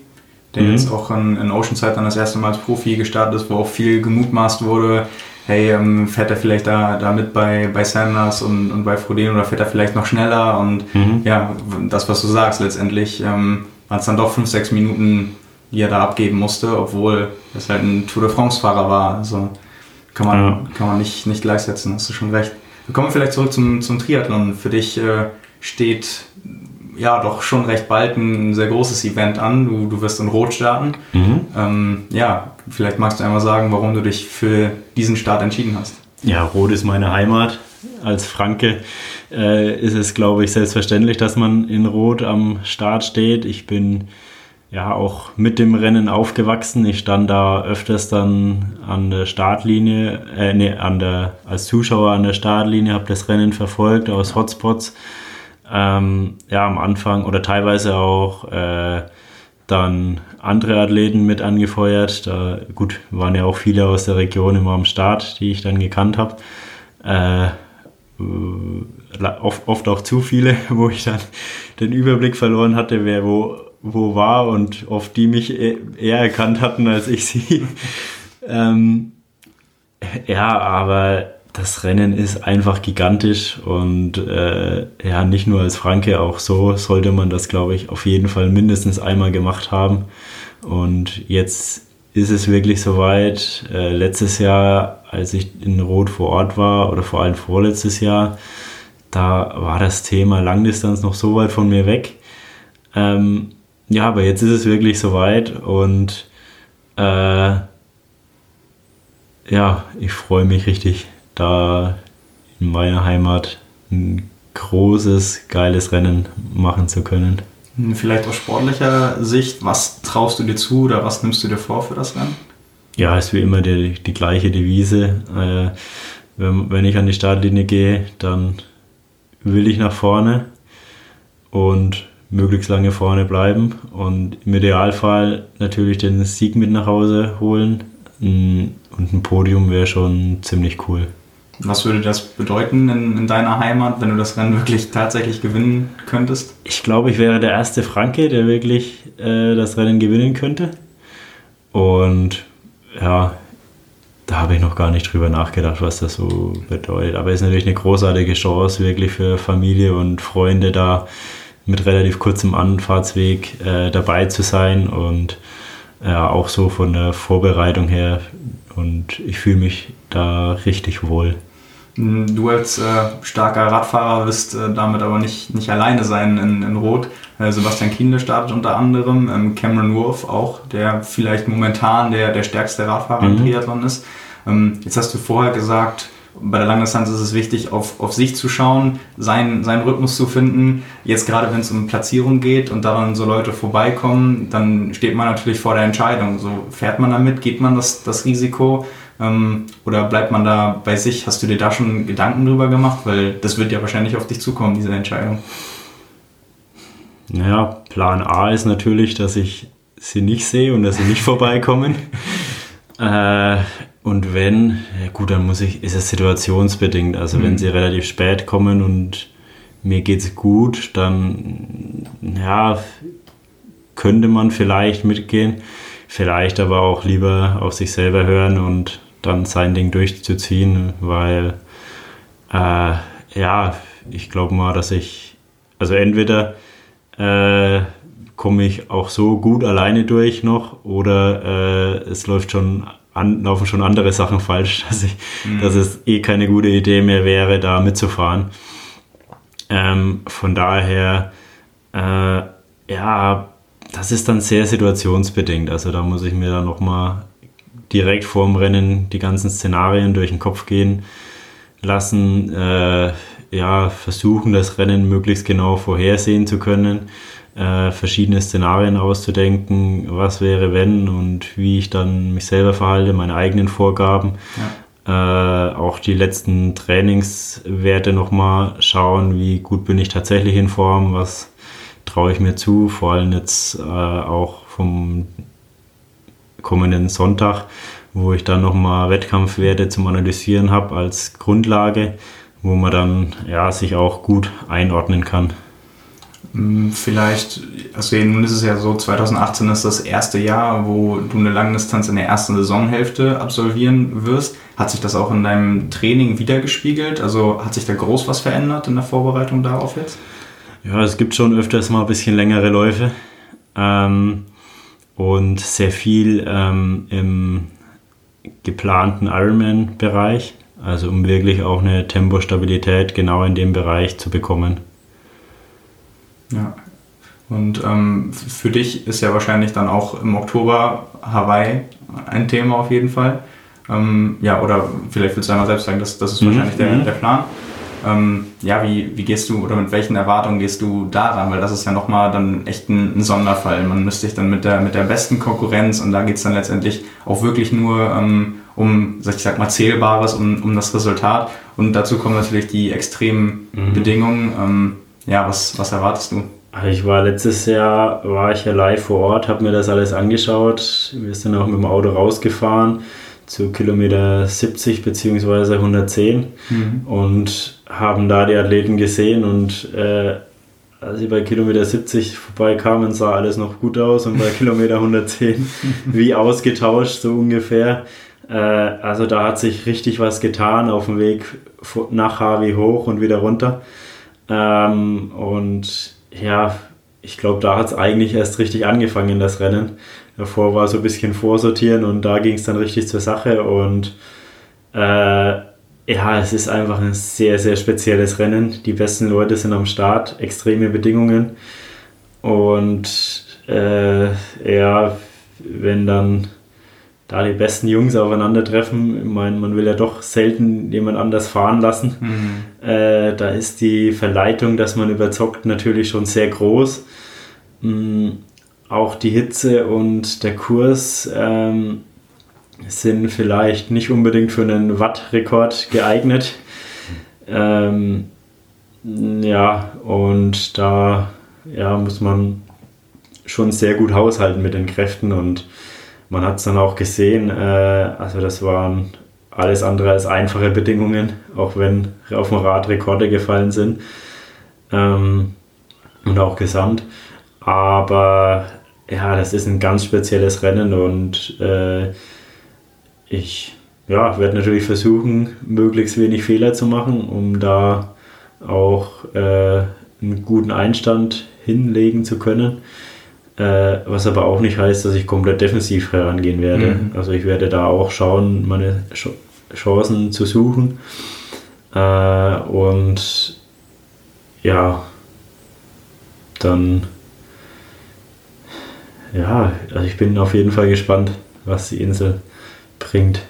der mhm. jetzt auch in, in Oceanside dann das erste Mal als Profi gestartet ist, wo auch viel gemutmaßt wurde, hey, ähm, fährt er vielleicht da, da mit bei, bei Sanders und, und bei Frodeno oder fährt er vielleicht noch schneller und mhm. ja, das, was du sagst, letztendlich ähm, waren es dann doch 5, 6 Minuten, die er da abgeben musste, obwohl es halt ein Tour de France-Fahrer war, also kann man, ja. kann man nicht, nicht gleichsetzen, hast du schon recht. Wir kommen vielleicht zurück zum, zum Triathlon. Für dich äh, steht ja doch schon recht bald ein sehr großes Event an. Du, du wirst in Rot starten. Mhm. Ähm, ja, vielleicht magst du einmal sagen, warum du dich für diesen Start entschieden hast. Ja, Rot ist meine Heimat. Als Franke äh, ist es, glaube ich, selbstverständlich, dass man in Rot am Start steht. Ich bin ja auch mit dem Rennen aufgewachsen. Ich stand da öfters dann an der Startlinie, äh, nee, an der, als Zuschauer an der Startlinie, habe das Rennen verfolgt aus Hotspots. Ähm, ja, am Anfang oder teilweise auch äh, dann andere Athleten mit angefeuert. Da, gut, waren ja auch viele aus der Region immer am Start, die ich dann gekannt habe. Äh, oft, oft auch zu viele, wo ich dann den Überblick verloren hatte, wer wo wo war und oft die mich e-, eher erkannt hatten als ich sie. ähm, ja, aber das Rennen ist einfach gigantisch und äh, ja, nicht nur als Franke, auch so sollte man das, glaube ich, auf jeden Fall mindestens einmal gemacht haben. Und jetzt ist es wirklich soweit. Äh, letztes Jahr, als ich in Rot vor Ort war, oder vor allem vorletztes Jahr, da war das Thema Langdistanz noch so weit von mir weg. Ähm, ja, aber jetzt ist es wirklich soweit und äh, ja, ich freue mich richtig, da in meiner Heimat ein großes, geiles Rennen machen zu können. Vielleicht aus sportlicher Sicht, was traust du dir zu oder was nimmst du dir vor für das Rennen? Ja, ist wie immer die, die gleiche Devise. Äh, wenn, wenn ich an die Startlinie gehe, dann will ich nach vorne und möglichst lange vorne bleiben und im Idealfall natürlich den Sieg mit nach Hause holen. Und ein Podium wäre schon ziemlich cool. Was würde das bedeuten in, in, deiner Heimat, wenn du das Rennen wirklich tatsächlich gewinnen könntest? Ich glaube, ich wäre der erste Franke, der wirklich äh, das Rennen gewinnen könnte. Und ja, da habe ich noch gar nicht drüber nachgedacht, was das so bedeutet. Aber es ist natürlich eine großartige Chance, wirklich für Familie und Freunde da mit relativ kurzem Anfahrtsweg äh, dabei zu sein und ja, auch so von der Vorbereitung her. Und ich fühle mich da richtig wohl. Du als äh, starker Radfahrer wirst äh, damit aber nicht, nicht alleine sein in, in Rot. Äh, Sebastian Kienle startet unter anderem, ähm, Cameron Wolf auch, der vielleicht momentan der, der stärkste Radfahrer mhm. im Triathlon ist. Ähm, jetzt hast du vorher gesagt, bei der Langdistanz ist es wichtig, auf, auf sich zu schauen, seinen, seinen Rhythmus zu finden. Jetzt gerade, wenn es um Platzierung geht und da dann so Leute vorbeikommen, dann steht man natürlich vor der Entscheidung. So fährt man damit, geht man das, das Risiko ähm, oder bleibt man da bei sich? Hast du dir da schon Gedanken drüber gemacht? Weil das wird ja wahrscheinlich auf dich zukommen, diese Entscheidung. Naja, Plan A ist natürlich, dass ich sie nicht sehe und dass sie nicht vorbeikommen. äh, und wenn, ja gut, dann muss ich, ist es situationsbedingt. Also mhm. wenn sie relativ spät kommen und mir geht es gut, dann ja, könnte man vielleicht mitgehen. Vielleicht aber auch lieber auf sich selber hören und dann sein Ding durchzuziehen, weil äh, ja, ich glaube mal, dass ich, also entweder äh, komme ich auch so gut alleine durch noch oder äh, es läuft schon an, laufen schon andere Sachen falsch, dass, ich, mhm. dass es eh keine gute Idee mehr wäre, da mitzufahren. Ähm, von daher, äh, ja, das ist dann sehr situationsbedingt. Also da muss ich mir dann nochmal direkt vorm Rennen die ganzen Szenarien durch den Kopf gehen lassen. Äh, ja, versuchen, das Rennen möglichst genau vorhersehen zu können äh, verschiedene Szenarien auszudenken, was wäre wenn und wie ich dann mich selber verhalte, meine eigenen Vorgaben. Ja. Äh, auch die letzten Trainingswerte nochmal schauen, wie gut bin ich tatsächlich in Form, was traue ich mir zu, vor allem jetzt äh, auch vom kommenden Sonntag, wo ich dann nochmal Wettkampfwerte zum Analysieren habe als Grundlage, wo man dann ja, sich auch gut einordnen kann. Hm, vielleicht, also nun ist es ja so, 2018 ist das erste Jahr, wo du eine Langdistanz in der ersten Saisonhälfte absolvieren wirst. Hat sich das auch in deinem Training wiedergespiegelt? Also hat sich da groß was verändert in der Vorbereitung darauf jetzt? Ja, es gibt schon öfters mal ein bisschen längere Läufe ähm, und sehr viel ähm, im geplanten Ironman-Bereich, also um wirklich auch eine Tempostabilität genau in dem Bereich zu bekommen. Ja. Und ähm, für dich ist ja wahrscheinlich dann auch im Oktober Hawaii ein Thema auf jeden Fall. Ähm, ja, oder vielleicht willst du einmal selbst sagen, das, das ist mhm. wahrscheinlich der, mhm. der Plan. Ähm, ja, wie, wie gehst du oder mit welchen Erwartungen gehst du daran? Weil das ist ja nochmal dann echt ein, ein, Sonderfall. Man müsste sich dann mit der, mit der besten Konkurrenz und da geht es dann letztendlich auch wirklich nur ähm, um, ich sag mal, Zählbares, um, um das Resultat. Und dazu kommen natürlich die extremen mhm. Bedingungen. Ähm, ja, was, was erwartest du? Also ich war letztes Jahr, war ich ja live vor Ort, habe mir das alles angeschaut. Wir sind auch mit dem Auto rausgefahren zu Kilometer 70 bzw. 110 mhm. und haben da die Athleten gesehen und äh, als ich bei Kilometer 70 vorbeikamen, sah alles noch gut aus und bei Kilometer 110 wie ausgetauscht so ungefähr. Äh, also da hat sich richtig was getan auf dem Weg nach Harvey hoch und wieder runter. Ähm, und ja, ich glaube, da hat es eigentlich erst richtig angefangen, das Rennen. Davor war so ein bisschen vorsortieren und da ging es dann richtig zur Sache. Und äh, ja, es ist einfach ein sehr, sehr spezielles Rennen. Die besten Leute sind am Start, extreme Bedingungen. Und äh, ja, wenn dann da die besten Jungs aufeinandertreffen. Ich meine, man will ja doch selten jemand anders fahren lassen. Mhm. Äh, da ist die Verleitung, dass man überzockt, natürlich schon sehr groß. Mhm. Auch die Hitze und der Kurs ähm, sind vielleicht nicht unbedingt für einen Watt-Rekord geeignet. Ähm, ja, und da ja, muss man schon sehr gut haushalten mit den Kräften und man hat es dann auch gesehen, äh, also das waren alles andere als einfache Bedingungen, auch wenn auf dem Rad Rekorde gefallen sind ähm, und auch gesamt. Aber ja, das ist ein ganz spezielles Rennen und äh, ich ja, werde natürlich versuchen, möglichst wenig Fehler zu machen, um da auch äh, einen guten Einstand hinlegen zu können. Äh, was aber auch nicht heißt, dass ich komplett defensiv herangehen werde. Mhm. Also ich werde da auch schauen, meine Ch Chancen zu suchen. Äh, und ja, dann ja, also ich bin auf jeden Fall gespannt, was die Insel bringt.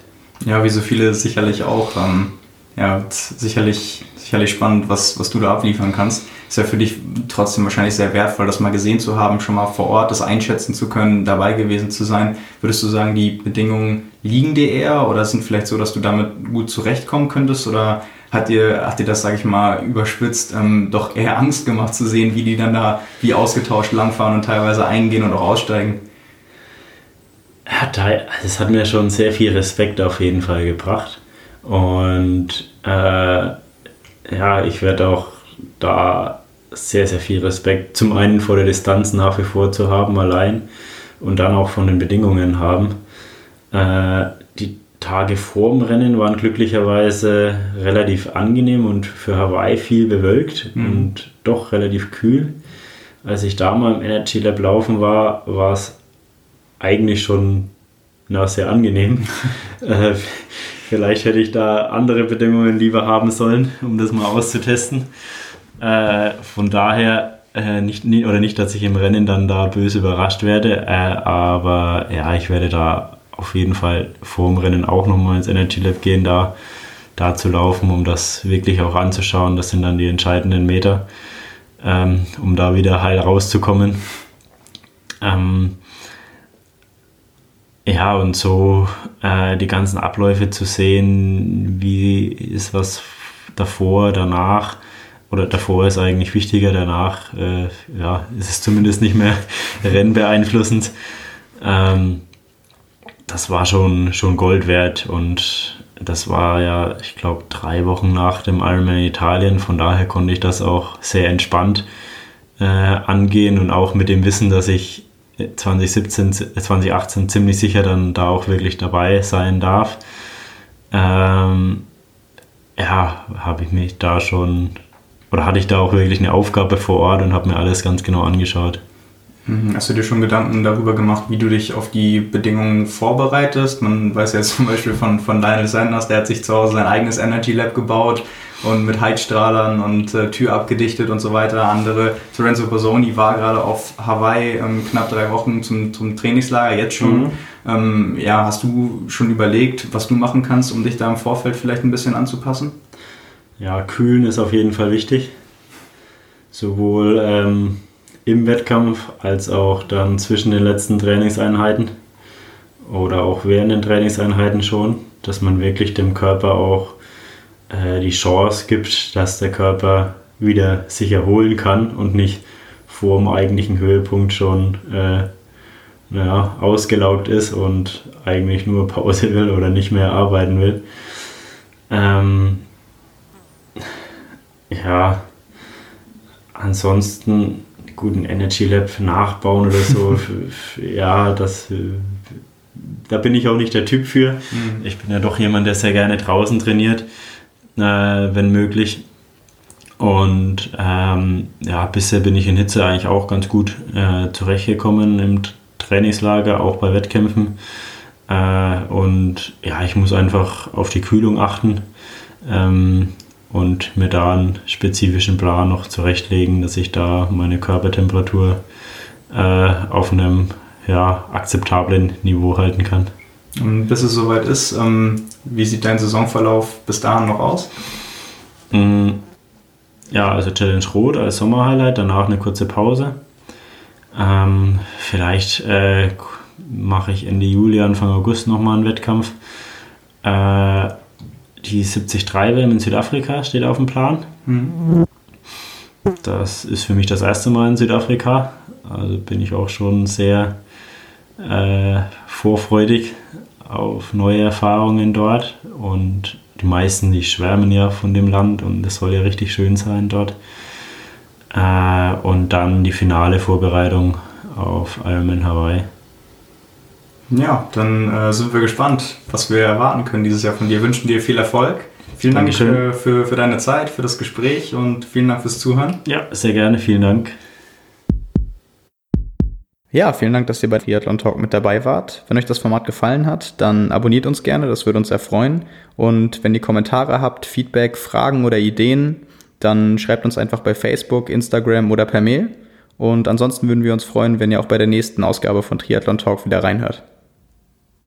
Ja, wie so viele sicherlich auch. Ähm, ja, sicherlich, sicherlich spannend, was, was du da abliefern kannst. Ist ja für dich trotzdem wahrscheinlich sehr wertvoll, das mal gesehen zu haben, schon mal vor Ort das einschätzen zu können, dabei gewesen zu sein. Würdest du sagen, die Bedingungen liegen dir eher oder sind vielleicht so, dass du damit gut zurechtkommen könntest? Oder hat dir, hat dir das, sage ich mal, überspitzt, ähm, doch eher Angst gemacht zu sehen, wie die dann da wie ausgetauscht langfahren und teilweise eingehen und auch aussteigen? Also es hat mir schon sehr viel Respekt auf jeden Fall gebracht. Und äh, ja, ich werde auch da sehr, sehr viel Respekt zum einen vor der Distanz nach wie vor zu haben, allein und dann auch von den Bedingungen haben. Äh, die Tage vor dem Rennen waren glücklicherweise relativ angenehm und für Hawaii viel bewölkt mhm. und doch relativ kühl. Als ich da mal im Energy Lab laufen war, war es eigentlich schon na, sehr angenehm. äh, vielleicht hätte ich da andere Bedingungen lieber haben sollen, um das mal auszutesten. Äh, von daher äh, nicht, oder nicht, dass ich im Rennen dann da böse überrascht werde, äh, aber ja, ich werde da auf jeden Fall vor dem Rennen auch nochmal ins Energy Lab gehen, da, da zu laufen, um das wirklich auch anzuschauen. Das sind dann die entscheidenden Meter, ähm, um da wieder heil rauszukommen. Ähm, ja, und so äh, die ganzen Abläufe zu sehen, wie ist was davor, danach, oder davor ist eigentlich wichtiger, danach äh, ja, ist es zumindest nicht mehr rennbeeinflussend. Ähm, das war schon, schon Gold wert und das war ja, ich glaube, drei Wochen nach dem Ironman in Italien. Von daher konnte ich das auch sehr entspannt äh, angehen und auch mit dem Wissen, dass ich 2017, 2018 ziemlich sicher dann da auch wirklich dabei sein darf. Ähm, ja, habe ich mich da schon, oder hatte ich da auch wirklich eine Aufgabe vor Ort und habe mir alles ganz genau angeschaut. Mhm. Hast du dir schon Gedanken darüber gemacht, wie du dich auf die Bedingungen vorbereitest? Man weiß ja zum Beispiel von, von Lionel Sanders, der hat sich zu Hause sein eigenes Energy Lab gebaut und mit Heizstrahlern und äh, Tür abgedichtet und so weiter. Andere, Lorenzo Bozzoni war gerade auf Hawaii ähm, knapp drei Wochen zum, zum Trainingslager, jetzt schon. Mhm. Ähm, ja, hast du schon überlegt, was du machen kannst, um dich da im Vorfeld vielleicht ein bisschen anzupassen? Ja, kühlen ist auf jeden Fall wichtig. Sowohl ähm, im Wettkampf als auch dann zwischen den letzten Trainingseinheiten oder auch während den Trainingseinheiten schon, dass man wirklich dem Körper auch äh, die Chance gibt, dass der Körper wieder sich erholen kann und nicht vor dem eigentlichen Höhepunkt schon äh, naja, ausgelaugt ist und eigentlich nur Pause will oder nicht mehr arbeiten will. Ähm, ja, ansonsten guten Energy Lab nachbauen oder so. ja, das, äh, da bin ich auch nicht der Typ für. Mhm. Ich bin ja doch jemand, der sehr gerne draußen trainiert, äh, wenn möglich. Und ähm, ja, bisher bin ich in Hitze eigentlich auch ganz gut äh, zurechtgekommen im Trainingslager, auch bei Wettkämpfen. Äh, und ja, ich muss einfach auf die Kühlung achten. Ähm, und mir da einen spezifischen Plan noch zurechtlegen, dass ich da meine Körpertemperatur äh, auf einem ja, akzeptablen Niveau halten kann. Und bis es soweit ist, ähm, wie sieht dein Saisonverlauf bis dahin noch aus? Mm, ja, also Challenge Rot als Sommerhighlight, danach eine kurze Pause. Ähm, vielleicht äh, mache ich Ende Juli, Anfang August nochmal einen Wettkampf. Äh, die 73 WM in Südafrika steht auf dem Plan. Das ist für mich das erste Mal in Südafrika. Also bin ich auch schon sehr äh, vorfreudig auf neue Erfahrungen dort. Und die meisten, die schwärmen ja von dem Land und es soll ja richtig schön sein dort. Äh, und dann die finale Vorbereitung auf Ironman Hawaii. Ja, dann äh, sind wir gespannt, was wir erwarten können dieses Jahr von dir. Wünschen dir viel Erfolg. Vielen Dankeschön. Dank äh, für, für deine Zeit, für das Gespräch und vielen Dank fürs Zuhören. Ja, sehr gerne. Vielen Dank. Ja, vielen Dank, dass ihr bei Triathlon Talk mit dabei wart. Wenn euch das Format gefallen hat, dann abonniert uns gerne, das würde uns sehr freuen. Und wenn ihr Kommentare habt, Feedback, Fragen oder Ideen, dann schreibt uns einfach bei Facebook, Instagram oder per Mail. Und ansonsten würden wir uns freuen, wenn ihr auch bei der nächsten Ausgabe von Triathlon Talk wieder reinhört.